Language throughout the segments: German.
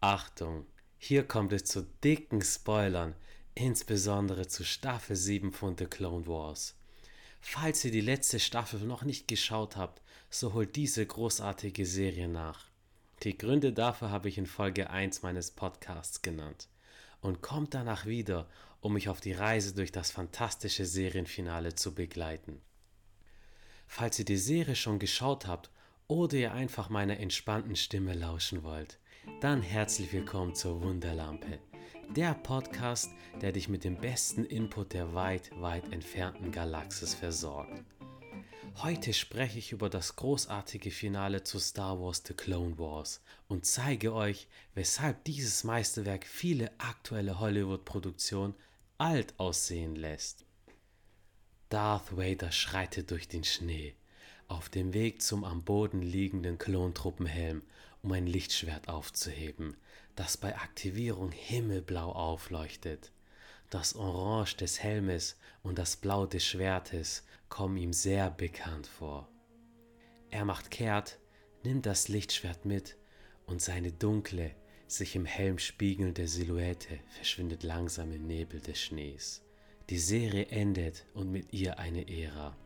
Achtung, hier kommt es zu dicken Spoilern, insbesondere zu Staffel 7 von The Clone Wars. Falls ihr die letzte Staffel noch nicht geschaut habt, so holt diese großartige Serie nach. Die Gründe dafür habe ich in Folge 1 meines Podcasts genannt. Und kommt danach wieder, um mich auf die Reise durch das fantastische Serienfinale zu begleiten. Falls ihr die Serie schon geschaut habt oder ihr einfach meiner entspannten Stimme lauschen wollt, dann herzlich willkommen zur Wunderlampe, der Podcast, der dich mit dem besten Input der weit, weit entfernten Galaxis versorgt. Heute spreche ich über das großartige Finale zu Star Wars The Clone Wars und zeige euch, weshalb dieses Meisterwerk viele aktuelle Hollywood-Produktionen alt aussehen lässt. Darth Vader schreitet durch den Schnee, auf dem Weg zum am Boden liegenden Klontruppenhelm, um ein Lichtschwert aufzuheben, das bei Aktivierung himmelblau aufleuchtet. Das Orange des Helmes und das Blau des Schwertes kommen ihm sehr bekannt vor. Er macht kehrt, nimmt das Lichtschwert mit und seine dunkle, sich im Helm spiegelnde Silhouette verschwindet langsam im Nebel des Schnees. Die Serie endet und mit ihr eine Ära.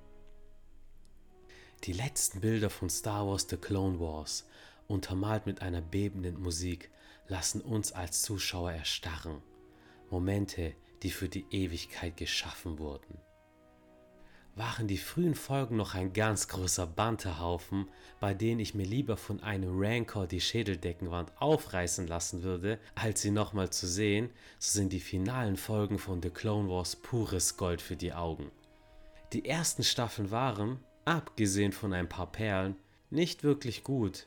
Die letzten Bilder von Star Wars The Clone Wars, untermalt mit einer bebenden Musik, lassen uns als Zuschauer erstarren. Momente, die für die Ewigkeit geschaffen wurden. Waren die frühen Folgen noch ein ganz großer Banterhaufen, bei denen ich mir lieber von einem Rancor die Schädeldeckenwand aufreißen lassen würde, als sie nochmal zu sehen, so sind die finalen Folgen von The Clone Wars pures Gold für die Augen. Die ersten Staffeln waren, abgesehen von ein paar Perlen, nicht wirklich gut,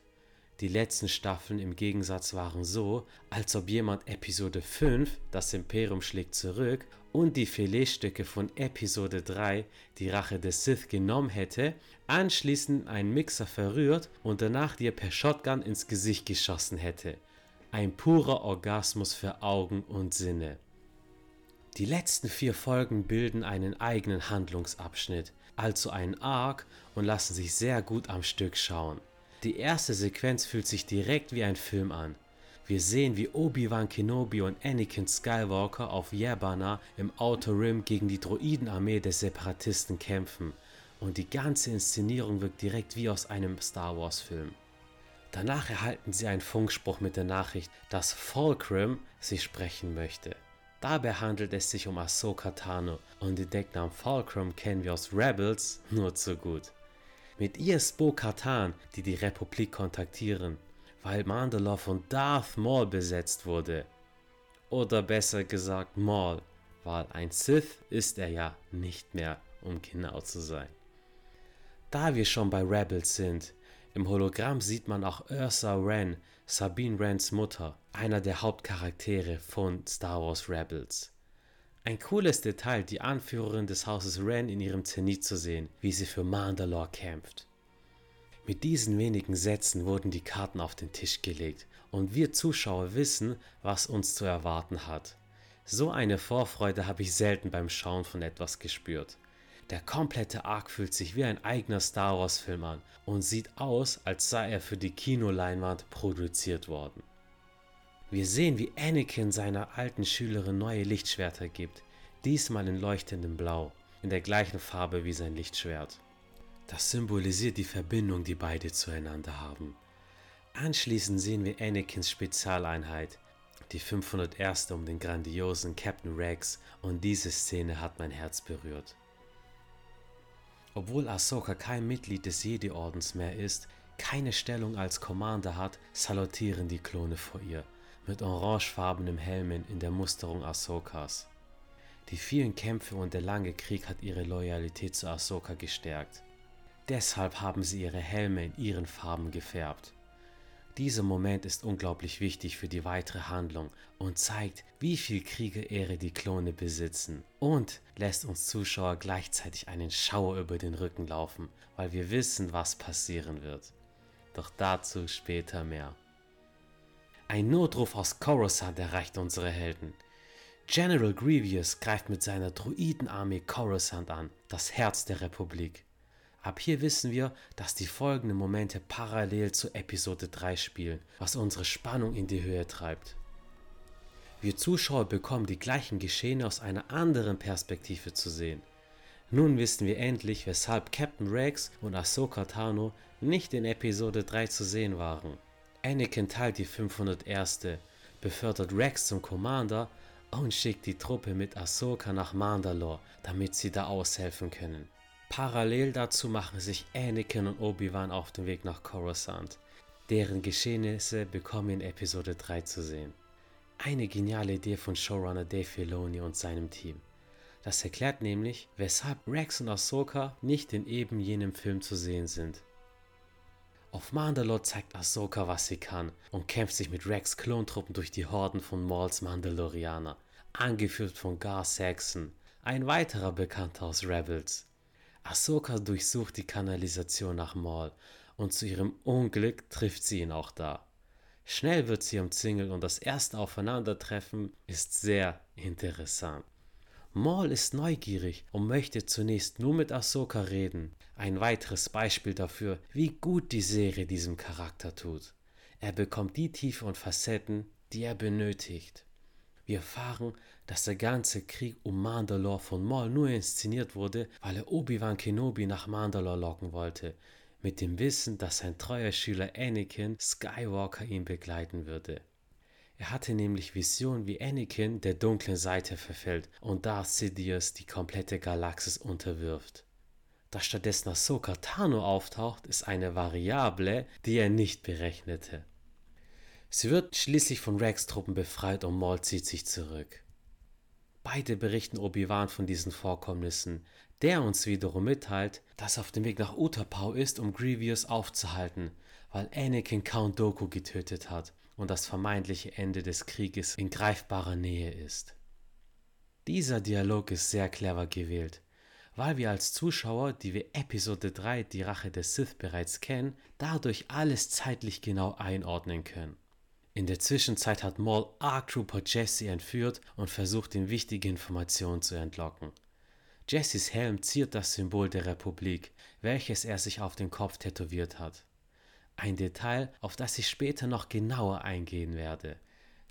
die letzten Staffeln im Gegensatz waren so, als ob jemand Episode 5, das Imperium schlägt zurück, und die Filetstücke von Episode 3, die Rache des Sith, genommen hätte, anschließend einen Mixer verrührt und danach dir per Shotgun ins Gesicht geschossen hätte. Ein purer Orgasmus für Augen und Sinne. Die letzten vier Folgen bilden einen eigenen Handlungsabschnitt, also einen Arc und lassen sich sehr gut am Stück schauen. Die erste Sequenz fühlt sich direkt wie ein Film an. Wir sehen, wie Obi-Wan Kenobi und Anakin Skywalker auf Yabana im Outer Rim gegen die Droidenarmee der Separatisten kämpfen. Und die ganze Inszenierung wirkt direkt wie aus einem Star Wars Film. Danach erhalten sie einen Funkspruch mit der Nachricht, dass Fulcrum sie sprechen möchte. Dabei handelt es sich um Ahsoka Tano und den Decknamen Fulcrum kennen wir aus Rebels nur zu gut. Mit ihr ist Bo-Katan, die die Republik kontaktieren, weil Mandalore von Darth Maul besetzt wurde. Oder besser gesagt Maul, weil ein Sith ist er ja nicht mehr, um genau zu sein. Da wir schon bei Rebels sind, im Hologramm sieht man auch Ursa Wren, Sabine Wrens Mutter, einer der Hauptcharaktere von Star Wars Rebels. Ein cooles Detail, die Anführerin des Hauses Ren in ihrem Zenit zu sehen, wie sie für Mandalore kämpft. Mit diesen wenigen Sätzen wurden die Karten auf den Tisch gelegt und wir Zuschauer wissen, was uns zu erwarten hat. So eine Vorfreude habe ich selten beim Schauen von etwas gespürt. Der komplette Arc fühlt sich wie ein eigener Star Wars Film an und sieht aus, als sei er für die Kinoleinwand produziert worden. Wir sehen, wie Anakin seiner alten Schülerin neue Lichtschwerter gibt, diesmal in leuchtendem Blau, in der gleichen Farbe wie sein Lichtschwert. Das symbolisiert die Verbindung, die beide zueinander haben. Anschließend sehen wir Anakins Spezialeinheit, die 501. um den grandiosen Captain Rex und diese Szene hat mein Herz berührt. Obwohl Ahsoka kein Mitglied des Jedi-Ordens mehr ist, keine Stellung als Commander hat, salutieren die Klone vor ihr mit orangefarbenem Helmen in der Musterung Ahsokas. Die vielen Kämpfe und der lange Krieg hat ihre Loyalität zu Ahsoka gestärkt. Deshalb haben sie ihre Helme in ihren Farben gefärbt. Dieser Moment ist unglaublich wichtig für die weitere Handlung und zeigt, wie viel Kriegerehre die Klone besitzen und lässt uns Zuschauer gleichzeitig einen Schauer über den Rücken laufen, weil wir wissen, was passieren wird. Doch dazu später mehr. Ein Notruf aus Coruscant erreicht unsere Helden. General Grievous greift mit seiner Druidenarmee Coruscant an, das Herz der Republik. Ab hier wissen wir, dass die folgenden Momente parallel zu Episode 3 spielen, was unsere Spannung in die Höhe treibt. Wir Zuschauer bekommen die gleichen Geschehene aus einer anderen Perspektive zu sehen. Nun wissen wir endlich, weshalb Captain Rex und Ahsoka Tano nicht in Episode 3 zu sehen waren. Anakin teilt die 501. befördert Rex zum Commander und schickt die Truppe mit Ahsoka nach Mandalore, damit sie da aushelfen können. Parallel dazu machen sich Anakin und Obi-Wan auf den Weg nach Coruscant. Deren Geschehnisse bekommen in Episode 3 zu sehen. Eine geniale Idee von Showrunner Dave Filoni und seinem Team. Das erklärt nämlich, weshalb Rex und Ahsoka nicht in eben jenem Film zu sehen sind. Auf Mandalore zeigt Ahsoka, was sie kann und kämpft sich mit Rex Klontruppen durch die Horden von Mauls Mandalorianer, angeführt von Gar Saxon, ein weiterer Bekannter aus Rebels. Ahsoka durchsucht die Kanalisation nach Maul und zu ihrem Unglück trifft sie ihn auch da. Schnell wird sie umzingelt und das erste Aufeinandertreffen ist sehr interessant. Maul ist neugierig und möchte zunächst nur mit Ahsoka reden. Ein weiteres Beispiel dafür, wie gut die Serie diesem Charakter tut. Er bekommt die Tiefe und Facetten, die er benötigt. Wir erfahren, dass der ganze Krieg um Mandalore von Maul nur inszeniert wurde, weil er Obi-Wan Kenobi nach Mandalore locken wollte, mit dem Wissen, dass sein treuer Schüler Anakin Skywalker ihn begleiten würde. Er hatte nämlich Visionen, wie Anakin der dunklen Seite verfällt und Darth Sidious die komplette Galaxis unterwirft. Dass stattdessen Ahsoka Tano auftaucht, ist eine Variable, die er nicht berechnete. Sie wird schließlich von Rex Truppen befreit und Maul zieht sich zurück. Beide berichten Obi-Wan von diesen Vorkommnissen, der uns wiederum mitteilt, dass er auf dem Weg nach Utapau ist, um Grievous aufzuhalten, weil Anakin Count Dooku getötet hat und das vermeintliche Ende des Krieges in greifbarer Nähe ist. Dieser Dialog ist sehr clever gewählt, weil wir als Zuschauer, die wir Episode 3 Die Rache des Sith bereits kennen, dadurch alles zeitlich genau einordnen können. In der Zwischenzeit hat Maul ARC-Trooper Jesse entführt und versucht, ihm wichtige Informationen zu entlocken. Jessys Helm ziert das Symbol der Republik, welches er sich auf den Kopf tätowiert hat. Ein Detail, auf das ich später noch genauer eingehen werde.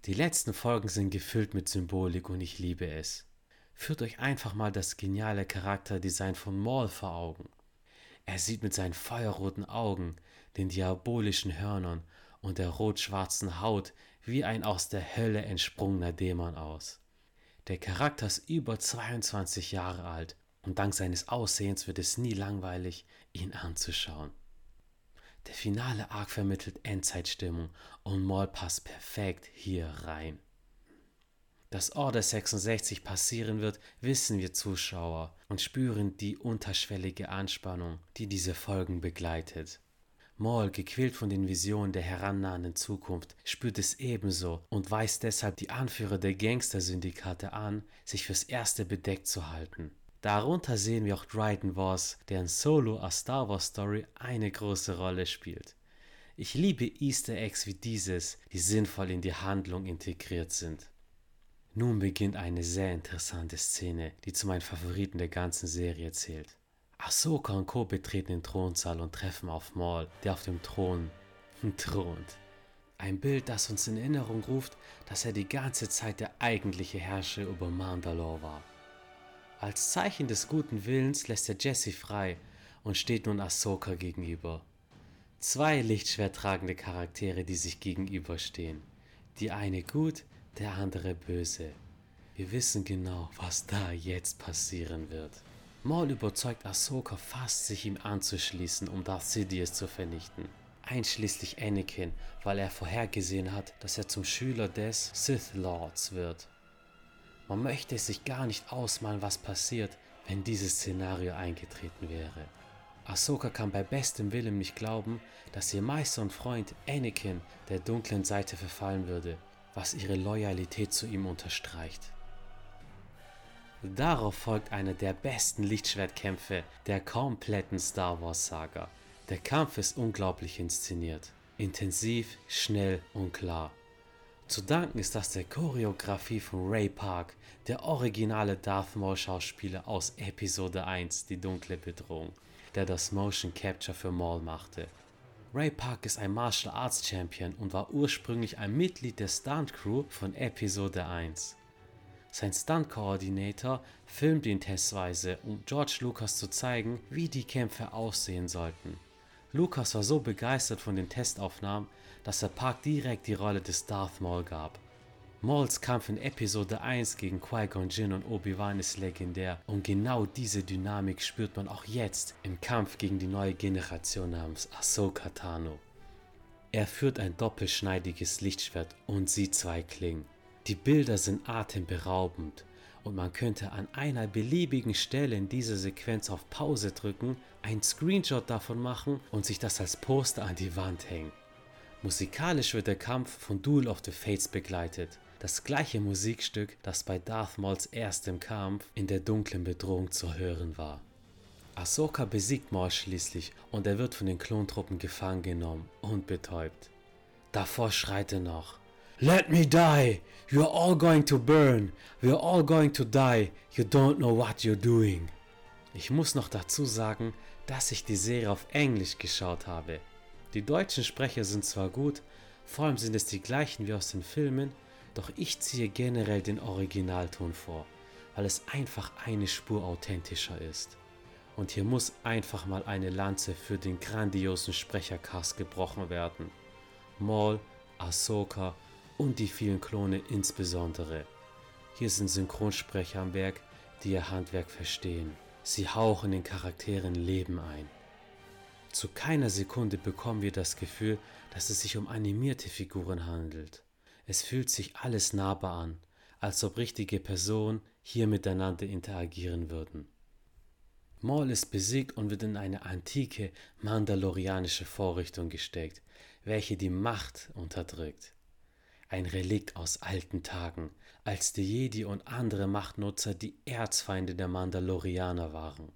Die letzten Folgen sind gefüllt mit Symbolik und ich liebe es. Führt euch einfach mal das geniale Charakterdesign von Maul vor Augen. Er sieht mit seinen feuerroten Augen, den diabolischen Hörnern und der rot-schwarzen Haut wie ein aus der Hölle entsprungener Dämon aus. Der Charakter ist über 22 Jahre alt und dank seines Aussehens wird es nie langweilig, ihn anzuschauen. Der finale Arc vermittelt Endzeitstimmung und Maul passt perfekt hier rein. Dass Order 66 passieren wird, wissen wir Zuschauer und spüren die unterschwellige Anspannung, die diese Folgen begleitet. Maul, gequält von den Visionen der herannahenden Zukunft, spürt es ebenso und weist deshalb die Anführer der Gangster-Syndikate an, sich fürs Erste bedeckt zu halten. Darunter sehen wir auch Dryden Voss, der in Solo A Star Wars Story eine große Rolle spielt. Ich liebe Easter Eggs wie dieses, die sinnvoll in die Handlung integriert sind. Nun beginnt eine sehr interessante Szene, die zu meinen Favoriten der ganzen Serie zählt. Ahsoka und Co. betreten den Thronsaal und treffen auf Maul, der auf dem Thron thront. Ein Bild, das uns in Erinnerung ruft, dass er die ganze Zeit der eigentliche Herrscher über Mandalore war. Als Zeichen des guten Willens lässt er Jesse frei und steht nun Ahsoka gegenüber. Zwei lichtschwertragende Charaktere, die sich gegenüberstehen. Die eine gut, der andere böse. Wir wissen genau, was da jetzt passieren wird. Maul überzeugt Ahsoka fast, sich ihm anzuschließen, um Darth Sidious zu vernichten. Einschließlich Anakin, weil er vorhergesehen hat, dass er zum Schüler des Sith Lords wird. Man möchte es sich gar nicht ausmalen, was passiert, wenn dieses Szenario eingetreten wäre. Ahsoka kann bei bestem Willen nicht glauben, dass ihr Meister und Freund Anakin der dunklen Seite verfallen würde, was ihre Loyalität zu ihm unterstreicht. Darauf folgt einer der besten Lichtschwertkämpfe der kompletten Star Wars Saga. Der Kampf ist unglaublich inszeniert, intensiv, schnell und klar. Zu danken ist das der Choreografie von Ray Park, der originale Darth Maul Schauspieler aus Episode 1, die dunkle Bedrohung. der das Motion Capture für Maul machte. Ray Park ist ein Martial Arts Champion und war ursprünglich ein Mitglied der Stunt Crew von Episode 1. Sein Stunt-Koordinator filmte ihn testweise, um George Lucas zu zeigen, wie die Kämpfe aussehen sollten. Lucas war so begeistert von den Testaufnahmen, dass er Park direkt die Rolle des Darth Maul gab. Mauls Kampf in Episode 1 gegen Qui-Gon Jinn und Obi-Wan ist legendär und genau diese Dynamik spürt man auch jetzt im Kampf gegen die neue Generation namens Ahsoka Tano. Er führt ein doppelschneidiges Lichtschwert und sieht zwei Klingen. Die Bilder sind atemberaubend und man könnte an einer beliebigen Stelle in dieser Sequenz auf Pause drücken, einen Screenshot davon machen und sich das als Poster an die Wand hängen. Musikalisch wird der Kampf von Duel of the Fates begleitet, das gleiche Musikstück, das bei Darth Mauls erstem Kampf in der dunklen Bedrohung zu hören war. Ahsoka besiegt Maul schließlich und er wird von den Klontruppen gefangen genommen und betäubt. Davor schreit er noch Let me die. You're all going to burn. We're all going to die. You don't know what you're doing. Ich muss noch dazu sagen, dass ich die Serie auf Englisch geschaut habe. Die deutschen Sprecher sind zwar gut, vor allem sind es die gleichen wie aus den Filmen, doch ich ziehe generell den Originalton vor, weil es einfach eine Spur authentischer ist. Und hier muss einfach mal eine Lanze für den grandiosen Sprechercast gebrochen werden. Maul, Ahsoka und die vielen Klone insbesondere. Hier sind Synchronsprecher am Werk, die ihr Handwerk verstehen. Sie hauchen den Charakteren Leben ein. Zu keiner Sekunde bekommen wir das Gefühl, dass es sich um animierte Figuren handelt. Es fühlt sich alles nahbar an, als ob richtige Personen hier miteinander interagieren würden. Maul ist besiegt und wird in eine antike mandalorianische Vorrichtung gesteckt, welche die Macht unterdrückt ein Relikt aus alten Tagen, als die Jedi und andere Machtnutzer die Erzfeinde der Mandalorianer waren.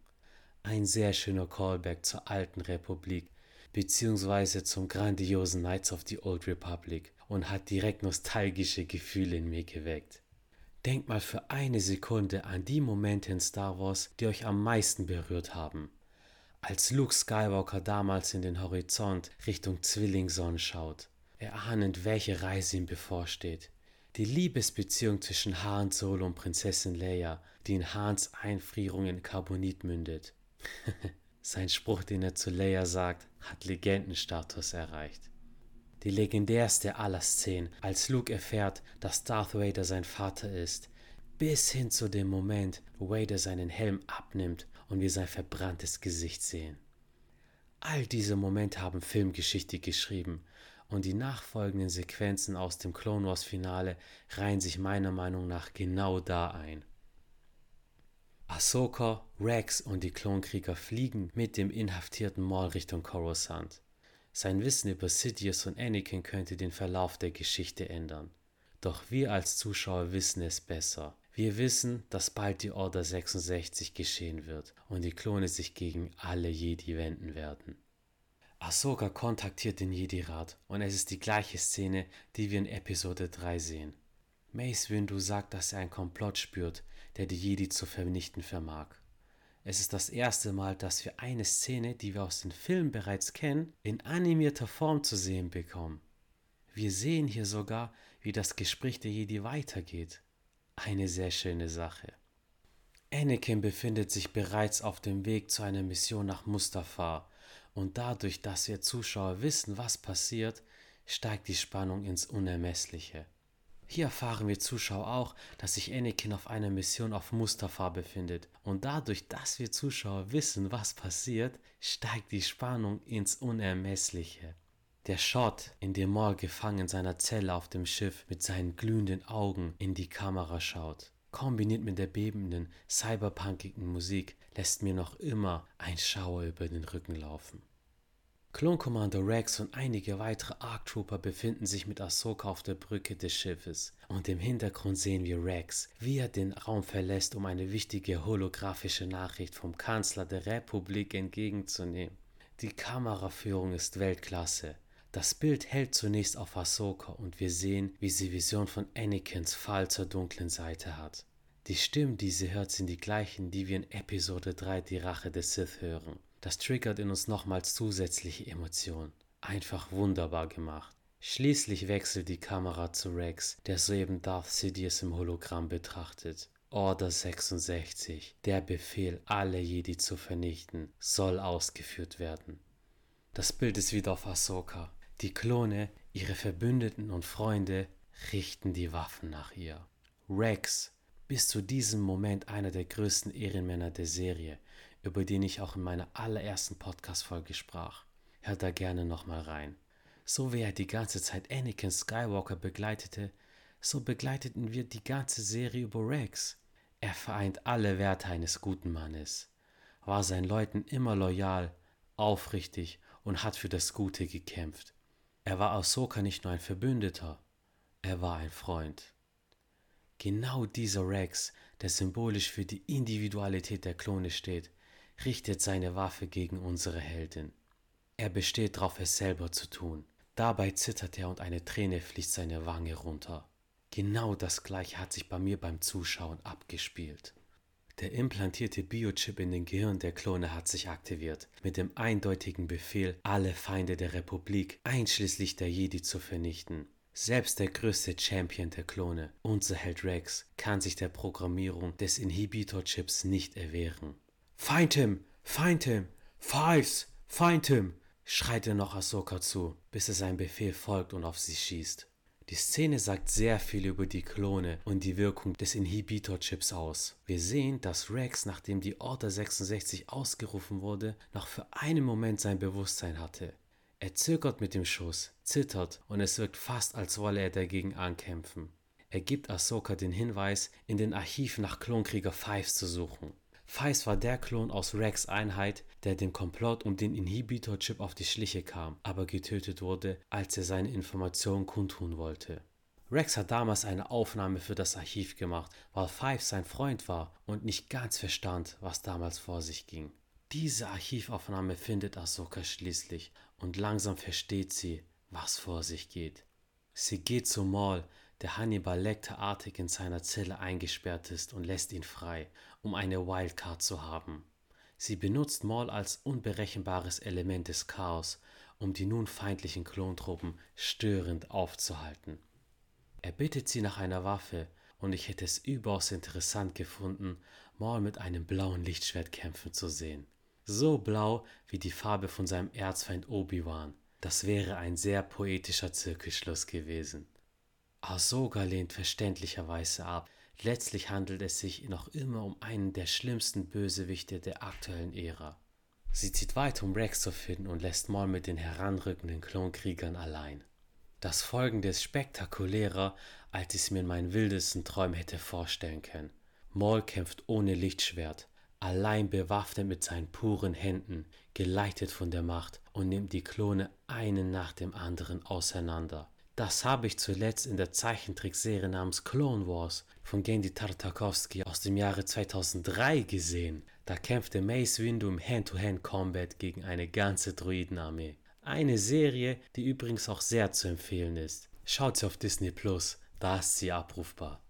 Ein sehr schöner Callback zur alten Republik, beziehungsweise zum grandiosen Knights of the Old Republic und hat direkt nostalgische Gefühle in mir geweckt. Denkt mal für eine Sekunde an die Momente in Star Wars, die euch am meisten berührt haben. Als Luke Skywalker damals in den Horizont Richtung Zwillingssonnen schaut erahnend, welche Reise ihm bevorsteht. Die Liebesbeziehung zwischen Han Solo und Prinzessin Leia, die in Hans Einfrierung in Carbonit mündet. Sein Spruch, den er zu Leia sagt, hat Legendenstatus erreicht. Die legendärste aller Szenen, als Luke erfährt, dass Darth Vader sein Vater ist, bis hin zu dem Moment, wo Vader seinen Helm abnimmt und wir sein verbranntes Gesicht sehen. All diese Momente haben Filmgeschichte geschrieben und die nachfolgenden Sequenzen aus dem Clone Wars Finale reihen sich meiner Meinung nach genau da ein. Ahsoka, Rex und die Klonkrieger fliegen mit dem inhaftierten Maul Richtung Coruscant. Sein Wissen über Sidious und Anakin könnte den Verlauf der Geschichte ändern. Doch wir als Zuschauer wissen es besser. Wir wissen, dass bald die Order 66 geschehen wird und die Klone sich gegen alle Jedi wenden werden. Ahsoka kontaktiert den Jedi-Rat und es ist die gleiche Szene, die wir in Episode 3 sehen. Mace Windu sagt, dass er einen Komplott spürt, der die Jedi zu vernichten vermag. Es ist das erste Mal, dass wir eine Szene, die wir aus den Filmen bereits kennen, in animierter Form zu sehen bekommen. Wir sehen hier sogar, wie das Gespräch der Jedi weitergeht. Eine sehr schöne Sache. Anakin befindet sich bereits auf dem Weg zu einer Mission nach Mustafar und dadurch, dass wir Zuschauer wissen, was passiert, steigt die Spannung ins Unermessliche. Hier erfahren wir Zuschauer auch, dass sich Anakin auf einer Mission auf Mustafa befindet. Und dadurch, dass wir Zuschauer wissen, was passiert, steigt die Spannung ins Unermessliche. Der Shot, in dem Maul gefangen in seiner Zelle auf dem Schiff mit seinen glühenden Augen in die Kamera schaut, kombiniert mit der bebenden, cyberpunkigen Musik, lässt mir noch immer ein Schauer über den Rücken laufen. Clone Commander Rex und einige weitere Arc Trooper befinden sich mit Ahsoka auf der Brücke des Schiffes und im Hintergrund sehen wir Rex, wie er den Raum verlässt, um eine wichtige holographische Nachricht vom Kanzler der Republik entgegenzunehmen. Die Kameraführung ist Weltklasse. Das Bild hält zunächst auf Ahsoka und wir sehen, wie sie Vision von Anakins Fall zur dunklen Seite hat. Die Stimmen, die sie hört, sind die gleichen, die wir in Episode 3 Die Rache des Sith hören. Das triggert in uns nochmals zusätzliche Emotionen. Einfach wunderbar gemacht. Schließlich wechselt die Kamera zu Rex, der soeben Darth Sidious im Hologramm betrachtet. Order 66, der Befehl, alle Jedi zu vernichten, soll ausgeführt werden. Das Bild ist wieder auf Ahsoka. Die Klone, ihre Verbündeten und Freunde richten die Waffen nach ihr. Rex, bis zu diesem Moment einer der größten Ehrenmänner der Serie, über den ich auch in meiner allerersten Podcast-Folge sprach. Hört da gerne nochmal rein. So wie er die ganze Zeit Anakin Skywalker begleitete, so begleiteten wir die ganze Serie über Rex. Er vereint alle Werte eines guten Mannes, war seinen Leuten immer loyal, aufrichtig und hat für das Gute gekämpft. Er war Ahsoka nicht nur ein Verbündeter, er war ein Freund. Genau dieser Rex, der symbolisch für die Individualität der Klone steht, richtet seine Waffe gegen unsere Heldin. Er besteht darauf, es selber zu tun. Dabei zittert er und eine Träne fließt seine Wange runter. Genau das gleiche hat sich bei mir beim Zuschauen abgespielt. Der implantierte Biochip in den Gehirn der Klone hat sich aktiviert, mit dem eindeutigen Befehl, alle Feinde der Republik, einschließlich der Jedi, zu vernichten. Selbst der größte Champion der Klone, unser Held Rex, kann sich der Programmierung des Inhibitor-Chips nicht erwehren. Find him! Find him! Fives! Find him! schreit er noch Ahsoka zu, bis er seinem Befehl folgt und auf sie schießt. Die Szene sagt sehr viel über die Klone und die Wirkung des Inhibitor-Chips aus. Wir sehen, dass Rex, nachdem die Order 66 ausgerufen wurde, noch für einen Moment sein Bewusstsein hatte. Er zögert mit dem Schuss, zittert und es wirkt fast, als wolle er dagegen ankämpfen. Er gibt Ahsoka den Hinweis, in den Archiven nach Klonkrieger Fives zu suchen. Fives war der Klon aus Rex Einheit, der dem Komplott um den Inhibitor-Chip auf die Schliche kam, aber getötet wurde, als er seine Informationen kundtun wollte. Rex hat damals eine Aufnahme für das Archiv gemacht, weil Fives sein Freund war und nicht ganz verstand, was damals vor sich ging. Diese Archivaufnahme findet Ahsoka schließlich und langsam versteht sie, was vor sich geht. Sie geht zu Maul, der Hannibal Lecter-artig in seiner Zelle eingesperrt ist und lässt ihn frei, um eine Wildcard zu haben. Sie benutzt Maul als unberechenbares Element des Chaos, um die nun feindlichen Klontruppen störend aufzuhalten. Er bittet sie nach einer Waffe, und ich hätte es überaus interessant gefunden, Maul mit einem blauen Lichtschwert kämpfen zu sehen. So blau wie die Farbe von seinem Erzfeind Obi-Wan. Das wäre ein sehr poetischer Zirkelschluss gewesen. Ahsoka lehnt verständlicherweise ab. Letztlich handelt es sich noch immer um einen der schlimmsten Bösewichte der aktuellen Ära. Sie zieht weiter, um Rex zu finden und lässt Maul mit den heranrückenden Klonkriegern allein. Das Folgende ist spektakulärer, als ich es mir in meinen wildesten Träumen hätte vorstellen können. Maul kämpft ohne Lichtschwert, allein bewaffnet mit seinen puren Händen, geleitet von der Macht und nimmt die Klone einen nach dem anderen auseinander. Das habe ich zuletzt in der Zeichentrickserie namens Clone Wars von Gendy Tartakovsky aus dem Jahre 2003 gesehen. Da kämpfte Mace Windu im Hand-to-Hand-Combat gegen eine ganze Druidenarmee. Eine Serie, die übrigens auch sehr zu empfehlen ist. Schaut sie auf Disney Plus, da ist sie abrufbar.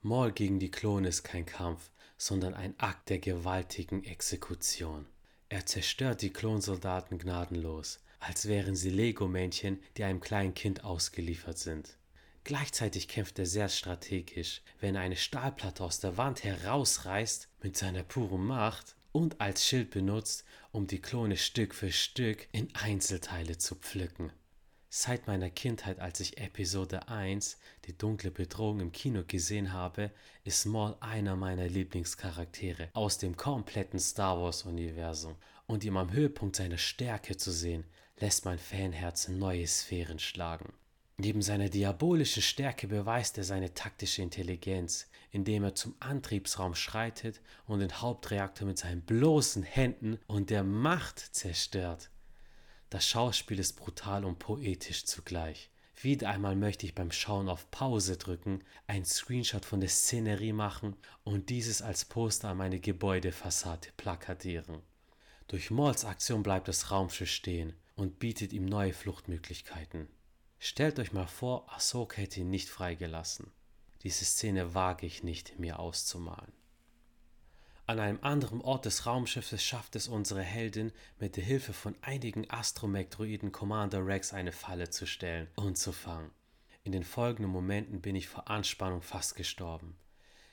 Maul gegen die Klone ist kein Kampf, sondern ein Akt der gewaltigen Exekution. Er zerstört die Klonsoldaten gnadenlos, als wären sie Lego-Männchen, die einem kleinen Kind ausgeliefert sind. Gleichzeitig kämpft er sehr strategisch, wenn er eine Stahlplatte aus der Wand herausreißt mit seiner puren Macht und als Schild benutzt, um die Klone Stück für Stück in Einzelteile zu pflücken. Seit meiner Kindheit, als ich Episode 1, die dunkle Bedrohung im Kino gesehen habe, ist Maul einer meiner Lieblingscharaktere aus dem kompletten Star Wars-Universum. Und ihm am Höhepunkt seiner Stärke zu sehen, lässt mein Fanherz neue Sphären schlagen. Neben seiner diabolischen Stärke beweist er seine taktische Intelligenz, indem er zum Antriebsraum schreitet und den Hauptreaktor mit seinen bloßen Händen und der Macht zerstört. Das Schauspiel ist brutal und poetisch zugleich. Wieder einmal möchte ich beim Schauen auf Pause drücken, einen Screenshot von der Szenerie machen und dieses als Poster an meine Gebäudefassade plakatieren. Durch Mauls Aktion bleibt das Raumschiff stehen und bietet ihm neue Fluchtmöglichkeiten. Stellt euch mal vor, Ahsoka hätte ihn nicht freigelassen. Diese Szene wage ich nicht, mir auszumalen. An einem anderen Ort des Raumschiffes schafft es unsere Heldin, mit der Hilfe von einigen Astromech-Droiden Commander Rex eine Falle zu stellen und zu fangen. In den folgenden Momenten bin ich vor Anspannung fast gestorben.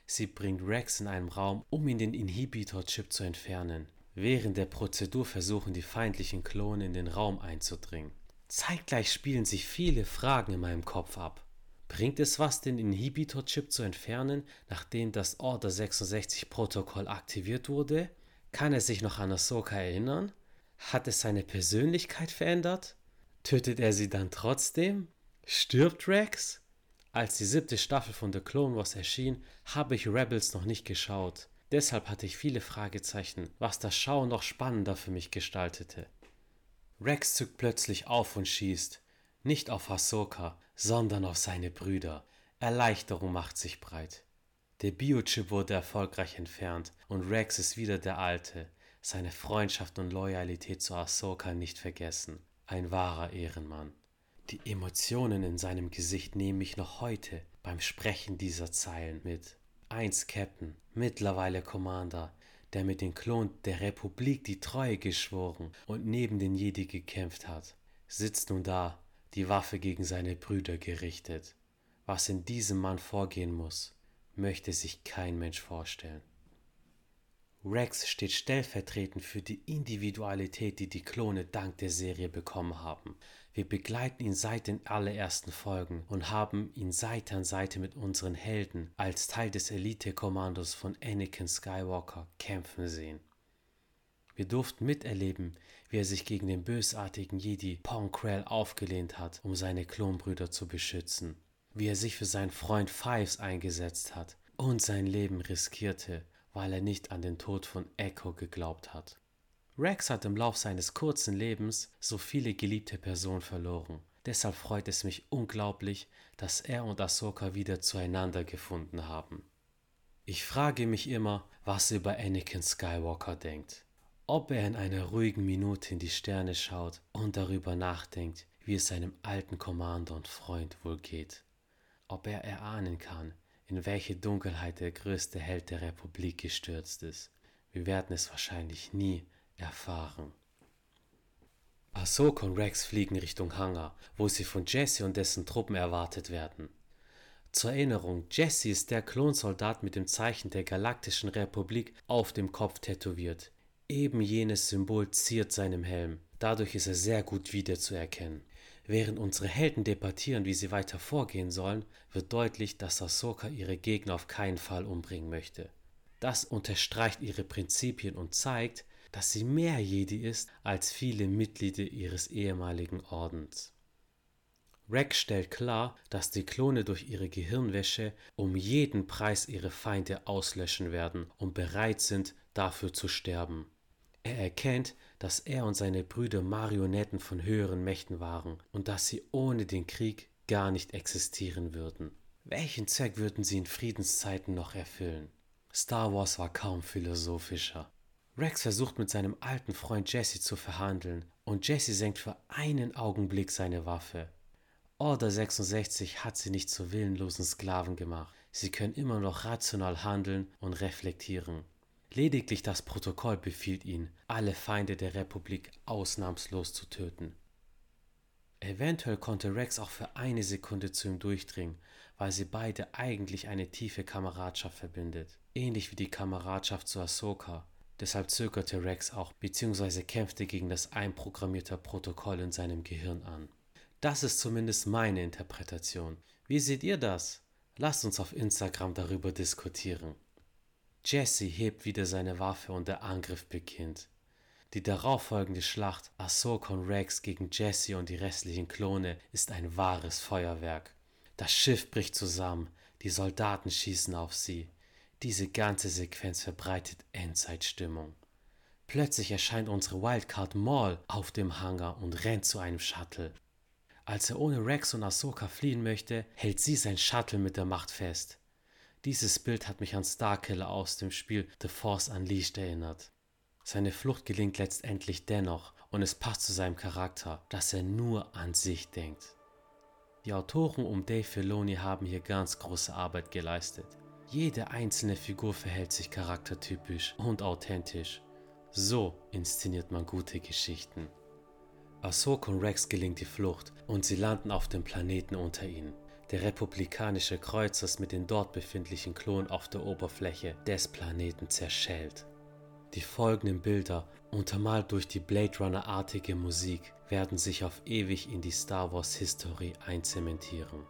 Sie bringt Rex in einem Raum, um ihn den Inhibitor-Chip zu entfernen. Während der Prozedur versuchen die feindlichen Klone in den Raum einzudringen. Zeitgleich spielen sich viele Fragen in meinem Kopf ab. Bringt es was, den Inhibitor-Chip zu entfernen, nachdem das Order 66-Protokoll aktiviert wurde? Kann er sich noch an Ahsoka erinnern? Hat es seine Persönlichkeit verändert? Tötet er sie dann trotzdem? Stirbt Rex? Als die siebte Staffel von The Clone Wars erschien, habe ich Rebels noch nicht geschaut. Deshalb hatte ich viele Fragezeichen, was das Schauen noch spannender für mich gestaltete. Rex zückt plötzlich auf und schießt. Nicht auf Ahsoka, sondern auf seine Brüder. Erleichterung macht sich breit. Der Biochip wurde erfolgreich entfernt und Rex ist wieder der Alte, seine Freundschaft und Loyalität zu Ahsoka nicht vergessen. Ein wahrer Ehrenmann. Die Emotionen in seinem Gesicht nehme ich noch heute beim Sprechen dieser Zeilen mit. Eins Captain, mittlerweile Commander, der mit den Klonen der Republik die Treue geschworen und neben den Jedi gekämpft hat, sitzt nun da die Waffe gegen seine Brüder gerichtet. Was in diesem Mann vorgehen muss, möchte sich kein Mensch vorstellen. Rex steht stellvertretend für die Individualität, die die Klone dank der Serie bekommen haben. Wir begleiten ihn seit den allerersten Folgen und haben ihn Seite an Seite mit unseren Helden als Teil des Elite-Kommandos von Anakin Skywalker kämpfen sehen. Wir durften miterleben, wie er sich gegen den bösartigen Jedi Pong Krell aufgelehnt hat, um seine Klonbrüder zu beschützen, wie er sich für seinen Freund Fives eingesetzt hat und sein Leben riskierte, weil er nicht an den Tod von Echo geglaubt hat. Rex hat im Lauf seines kurzen Lebens so viele geliebte Personen verloren. Deshalb freut es mich unglaublich, dass er und Ahsoka wieder zueinander gefunden haben. Ich frage mich immer, was er über Anakin Skywalker denkt ob er in einer ruhigen Minute in die Sterne schaut und darüber nachdenkt, wie es seinem alten Commander und Freund wohl geht, ob er erahnen kann, in welche Dunkelheit der größte Held der Republik gestürzt ist. Wir werden es wahrscheinlich nie erfahren. Ahsoka und Rex fliegen Richtung Hangar, wo sie von Jesse und dessen Truppen erwartet werden. Zur Erinnerung, Jesse ist der Klonsoldat mit dem Zeichen der Galaktischen Republik auf dem Kopf tätowiert. Eben jenes Symbol ziert seinem Helm. Dadurch ist er sehr gut wiederzuerkennen. Während unsere Helden debattieren, wie sie weiter vorgehen sollen, wird deutlich, dass Ahsoka ihre Gegner auf keinen Fall umbringen möchte. Das unterstreicht ihre Prinzipien und zeigt, dass sie mehr Jedi ist als viele Mitglieder ihres ehemaligen Ordens. Rex stellt klar, dass die Klone durch ihre Gehirnwäsche um jeden Preis ihre Feinde auslöschen werden und bereit sind, dafür zu sterben. Er erkennt, dass er und seine Brüder Marionetten von höheren Mächten waren und dass sie ohne den Krieg gar nicht existieren würden. Welchen Zweck würden sie in Friedenszeiten noch erfüllen? Star Wars war kaum philosophischer. Rex versucht mit seinem alten Freund Jesse zu verhandeln und Jesse senkt für einen Augenblick seine Waffe. Order 66 hat sie nicht zu willenlosen Sklaven gemacht. Sie können immer noch rational handeln und reflektieren. Lediglich das Protokoll befiehlt ihn, alle Feinde der Republik ausnahmslos zu töten. Eventuell konnte Rex auch für eine Sekunde zu ihm durchdringen, weil sie beide eigentlich eine tiefe Kameradschaft verbindet, ähnlich wie die Kameradschaft zu Ahsoka. Deshalb zögerte Rex auch bzw. kämpfte gegen das einprogrammierte Protokoll in seinem Gehirn an. Das ist zumindest meine Interpretation. Wie seht ihr das? Lasst uns auf Instagram darüber diskutieren. Jesse hebt wieder seine Waffe und der Angriff beginnt. Die darauffolgende Schlacht Ahsoka und Rex gegen Jesse und die restlichen Klone ist ein wahres Feuerwerk. Das Schiff bricht zusammen, die Soldaten schießen auf sie. Diese ganze Sequenz verbreitet Endzeitstimmung. Plötzlich erscheint unsere Wildcard Maul auf dem Hangar und rennt zu einem Shuttle. Als er ohne Rex und Ahsoka fliehen möchte, hält sie sein Shuttle mit der Macht fest. Dieses Bild hat mich an Starkiller aus dem Spiel The Force Unleashed erinnert. Seine Flucht gelingt letztendlich dennoch und es passt zu seinem Charakter, dass er nur an sich denkt. Die Autoren um Dave Filoni haben hier ganz große Arbeit geleistet. Jede einzelne Figur verhält sich charaktertypisch und authentisch. So inszeniert man gute Geschichten. Ahsoka und Rex gelingt die Flucht und sie landen auf dem Planeten unter ihnen. Der republikanische Kreuzer ist mit den dort befindlichen Klonen auf der Oberfläche des Planeten zerschellt. Die folgenden Bilder, untermalt durch die Blade Runner-artige Musik, werden sich auf ewig in die Star Wars-Historie einzementieren.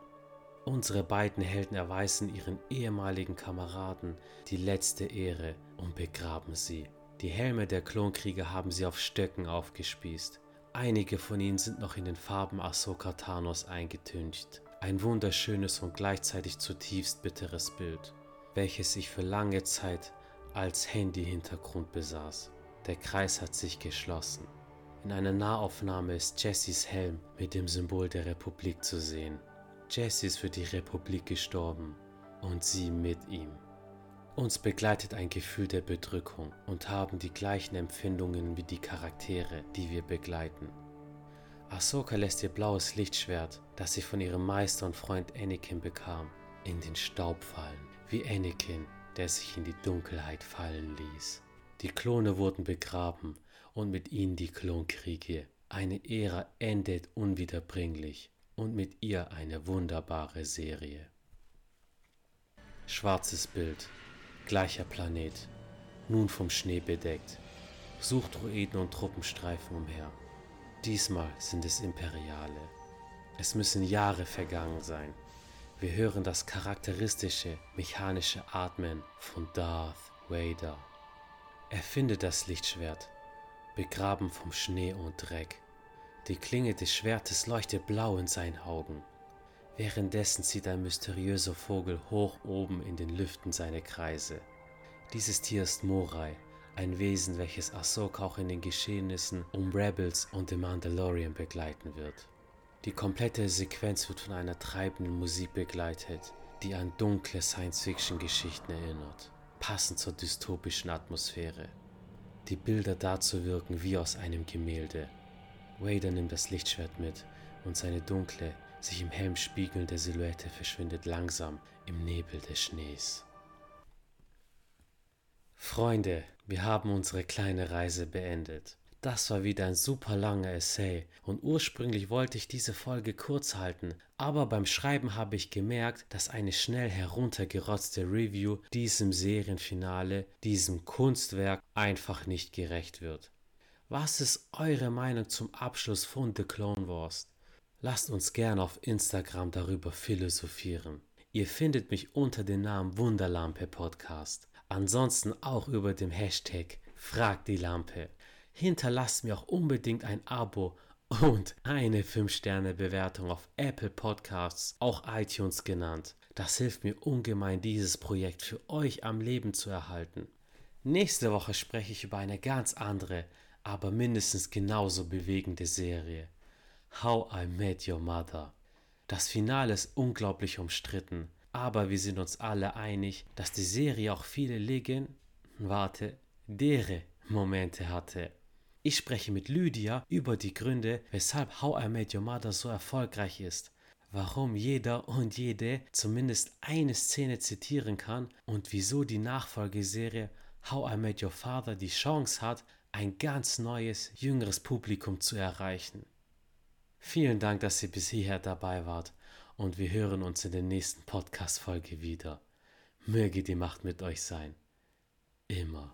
Unsere beiden Helden erweisen ihren ehemaligen Kameraden die letzte Ehre und begraben sie. Die Helme der Klonkrieger haben sie auf Stöcken aufgespießt. Einige von ihnen sind noch in den Farben Ahsoka Thanos eingetüncht. Ein wunderschönes und gleichzeitig zutiefst bitteres Bild, welches ich für lange Zeit als Handy-Hintergrund besaß. Der Kreis hat sich geschlossen. In einer Nahaufnahme ist Jessys Helm mit dem Symbol der Republik zu sehen. Jesse ist für die Republik gestorben und sie mit ihm. Uns begleitet ein Gefühl der Bedrückung und haben die gleichen Empfindungen wie die Charaktere, die wir begleiten. Ahsoka lässt ihr blaues Lichtschwert, das sie von ihrem Meister und Freund Anakin bekam, in den Staub fallen, wie Anakin, der sich in die Dunkelheit fallen ließ. Die Klone wurden begraben und mit ihnen die Klonkriege. Eine Ära endet unwiederbringlich und mit ihr eine wunderbare Serie. Schwarzes Bild, gleicher Planet, nun vom Schnee bedeckt, Suchdruiden und Truppenstreifen umher. Diesmal sind es Imperiale. Es müssen Jahre vergangen sein. Wir hören das charakteristische mechanische Atmen von Darth Vader. Er findet das Lichtschwert, begraben vom Schnee und Dreck. Die Klinge des Schwertes leuchtet blau in seinen Augen. Währenddessen zieht ein mysteriöser Vogel hoch oben in den Lüften seine Kreise. Dieses Tier ist Morai, ein Wesen, welches Ahsoka auch in den Geschehnissen um Rebels und The Mandalorian begleiten wird. Die komplette Sequenz wird von einer treibenden Musik begleitet, die an dunkle Science-Fiction-Geschichten erinnert, passend zur dystopischen Atmosphäre. Die Bilder dazu wirken wie aus einem Gemälde. Vader nimmt das Lichtschwert mit und seine dunkle, sich im Helm spiegelnde Silhouette verschwindet langsam im Nebel des Schnees. Freunde, wir haben unsere kleine Reise beendet. Das war wieder ein super langer Essay und ursprünglich wollte ich diese Folge kurz halten, aber beim Schreiben habe ich gemerkt, dass eine schnell heruntergerotzte Review diesem Serienfinale, diesem Kunstwerk einfach nicht gerecht wird. Was ist eure Meinung zum Abschluss von The Clone Wars? Lasst uns gerne auf Instagram darüber philosophieren. Ihr findet mich unter dem Namen Wunderlampe Podcast. Ansonsten auch über dem Hashtag Frag die Lampe. Hinterlasst mir auch unbedingt ein Abo und eine 5-Sterne-Bewertung auf Apple Podcasts, auch iTunes genannt. Das hilft mir ungemein, dieses Projekt für euch am Leben zu erhalten. Nächste Woche spreche ich über eine ganz andere, aber mindestens genauso bewegende Serie. How I Met Your Mother. Das Finale ist unglaublich umstritten, aber wir sind uns alle einig, dass die Serie auch viele Legen, warte, dere Momente hatte. Ich spreche mit Lydia über die Gründe, weshalb How I Met Your Mother so erfolgreich ist, warum jeder und jede zumindest eine Szene zitieren kann und wieso die Nachfolgeserie How I Met Your Father die Chance hat, ein ganz neues, jüngeres Publikum zu erreichen. Vielen Dank, dass ihr bis hierher dabei wart und wir hören uns in der nächsten Podcast-Folge wieder. Möge die Macht mit euch sein. Immer.